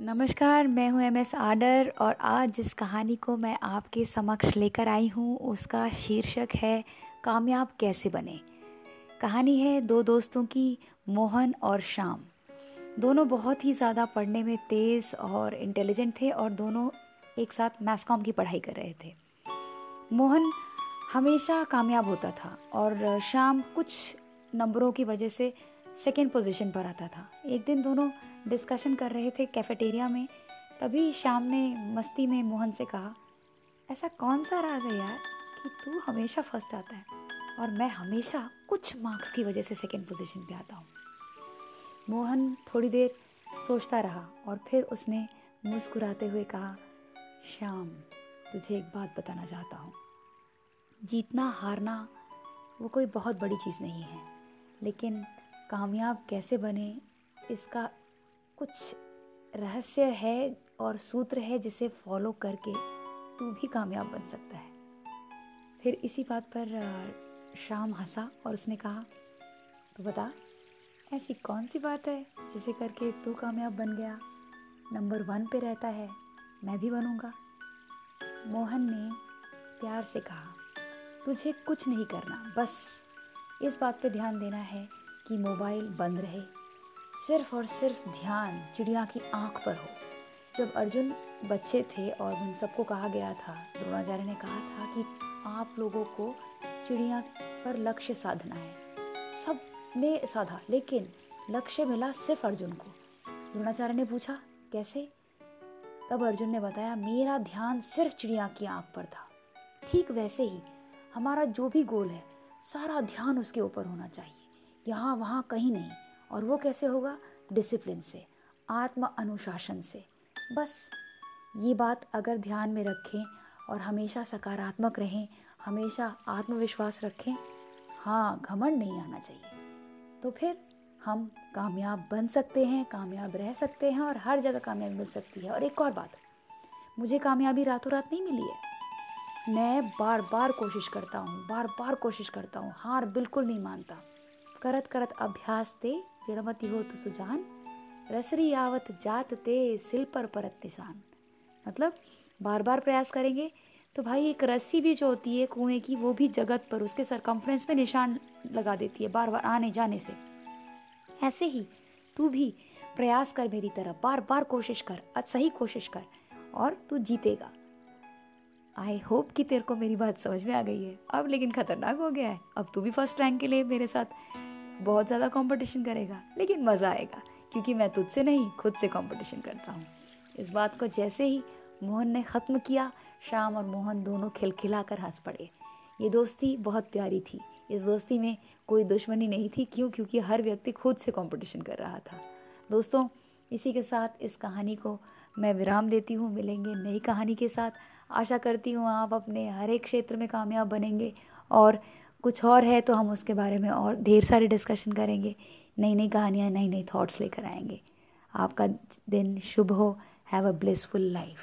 नमस्कार, मैं हूँ एम एस आडर और आज जिस कहानी को मैं आपके समक्ष लेकर आई हूँ, उसका शीर्षक है, कामयाब कैसे बने? कहानी है दो दोस्तों की, मोहन और श्याम दोनों बहुत ही ज़्यादा पढ़ने में तेज़ और इंटेलिजेंट थे और दोनों एक साथ मैथ कॉम की पढ़ाई कर रहे थे। मोहन हमेशा कामयाब होता था और श्याम कुछ नंबरों की वजह से सेकेंड पोजीशन पर आता था। एक दिन दोनों डिस्कशन कर रहे थे कैफेटेरिया में। तभी शाम ने मस्ती में मोहन से कहा, ऐसा कौन सा राज है यार कि तू हमेशा फ़र्स्ट आता है और मैं हमेशा कुछ मार्क्स की वजह से सेकेंड पोजीशन पे आता हूँ? मोहन थोड़ी देर सोचता रहा और फिर उसने मुस्कुराते हुए कहा, श्याम, तुझे एक बात बताना चाहता हूँ। जीतना, हारना वो कोई बहुत बड़ी चीज़ नहीं है, लेकिन कामयाब कैसे बने, इसका कुछ रहस्य है और सूत्र है जिसे फॉलो करके तू भी कामयाब बन सकता है। फिर इसी बात पर शाम हंसा और उसने कहा तो बता, ऐसी कौन सी बात है जिसे करके तू कामयाब बन गया? नंबर वन पे रहता है, मैं भी बनूँगा। मोहन ने प्यार से कहा, तुझे कुछ नहीं करना, बस इस बात पे ध्यान देना है कि मोबाइल बंद रहे। सिर्फ़ और सिर्फ़ ध्यान चिड़िया की आँख पर हो। जब अर्जुन बच्चे थे और उन सबको कहा गया था, द्रोणाचार्य ने कहा था कि आप लोगों को चिड़िया पर लक्ष्य साधना है। सबने साधा, लेकिन लक्ष्य मिला सिर्फ़ अर्जुन को। द्रोणाचार्य ने पूछा, कैसे? तब अर्जुन ने बताया, मेरा ध्यान सिर्फ़ चिड़िया की आँख पर था। ठीक वैसे ही, हमारा जो भी गोल है, सारा ध्यान उसके ऊपर होना चाहिए। यहाँ वहाँ कहीं नहीं। और वो कैसे होगा? डिसिप्लिन से, आत्म अनुशासन से। बस, ये बात अगर ध्यान में रखें और हमेशा सकारात्मक रहें, हमेशा आत्मविश्वास रखें हाँ घमंड नहीं आना चाहिए। तो फिर हम कामयाब बन सकते हैं, कामयाब रह सकते हैं और हर जगह कामयाबी मिल सकती है। और एक और बात, मुझे कामयाबी रातों रात नहीं मिली है। मैं बार बार कोशिश करता हूँ बार बार कोशिश करता हूँ, हार बिल्कुल नहीं मानता। करत करत अभ्यास ते जड़मती हो तो सुजान, रसरी आवत जात ते सिल पर परत निशान। मतलब बार बार प्रयास करेंगे तो भाई एक रस्सी भी जो होती है कुएँ की, वो भी जगत पर उसके सरकमफ्रेंस में निशान लगा देती है बार बार आने जाने से। ऐसे ही तू भी प्रयास कर मेरी तरह बार बार कोशिश कर सही कोशिश कर, और तू जीतेगा। आई होप कि तेरे को मेरी बात समझ में आ गई है। अब लेकिन खतरनाक हो गया है। अब तू भी फ़र्स्ट रैंक के लिए मेरे साथ बहुत ज़्यादा कंपटीशन करेगा, लेकिन मज़ा आएगा, क्योंकि मैं तुझसे नहीं, खुद से कंपटीशन करता हूँ। इस बात को जैसे ही मोहन ने ख़त्म किया, शाम और मोहन दोनों खिलखिला कर हंस पड़े। ये दोस्ती बहुत प्यारी थी। इस दोस्ती में कोई दुश्मनी नहीं थी, क्यों? क्योंकि हर व्यक्ति खुद से कंपटीशन कर रहा था। दोस्तों, इसी के साथ इस कहानी को मैं विराम देती हूँ। मिलेंगे नई कहानी के साथ। आशा करती हूँ आप अपने हर एक क्षेत्र में कामयाब बनेंगे और कुछ और है तो हम उसके बारे में और ढेर सारी डिस्कशन करेंगे। नई नई कहानियाँ, नई नई थॉट्स लेकर आएँगे। आपका दिन शुभ हो। Have a blissful life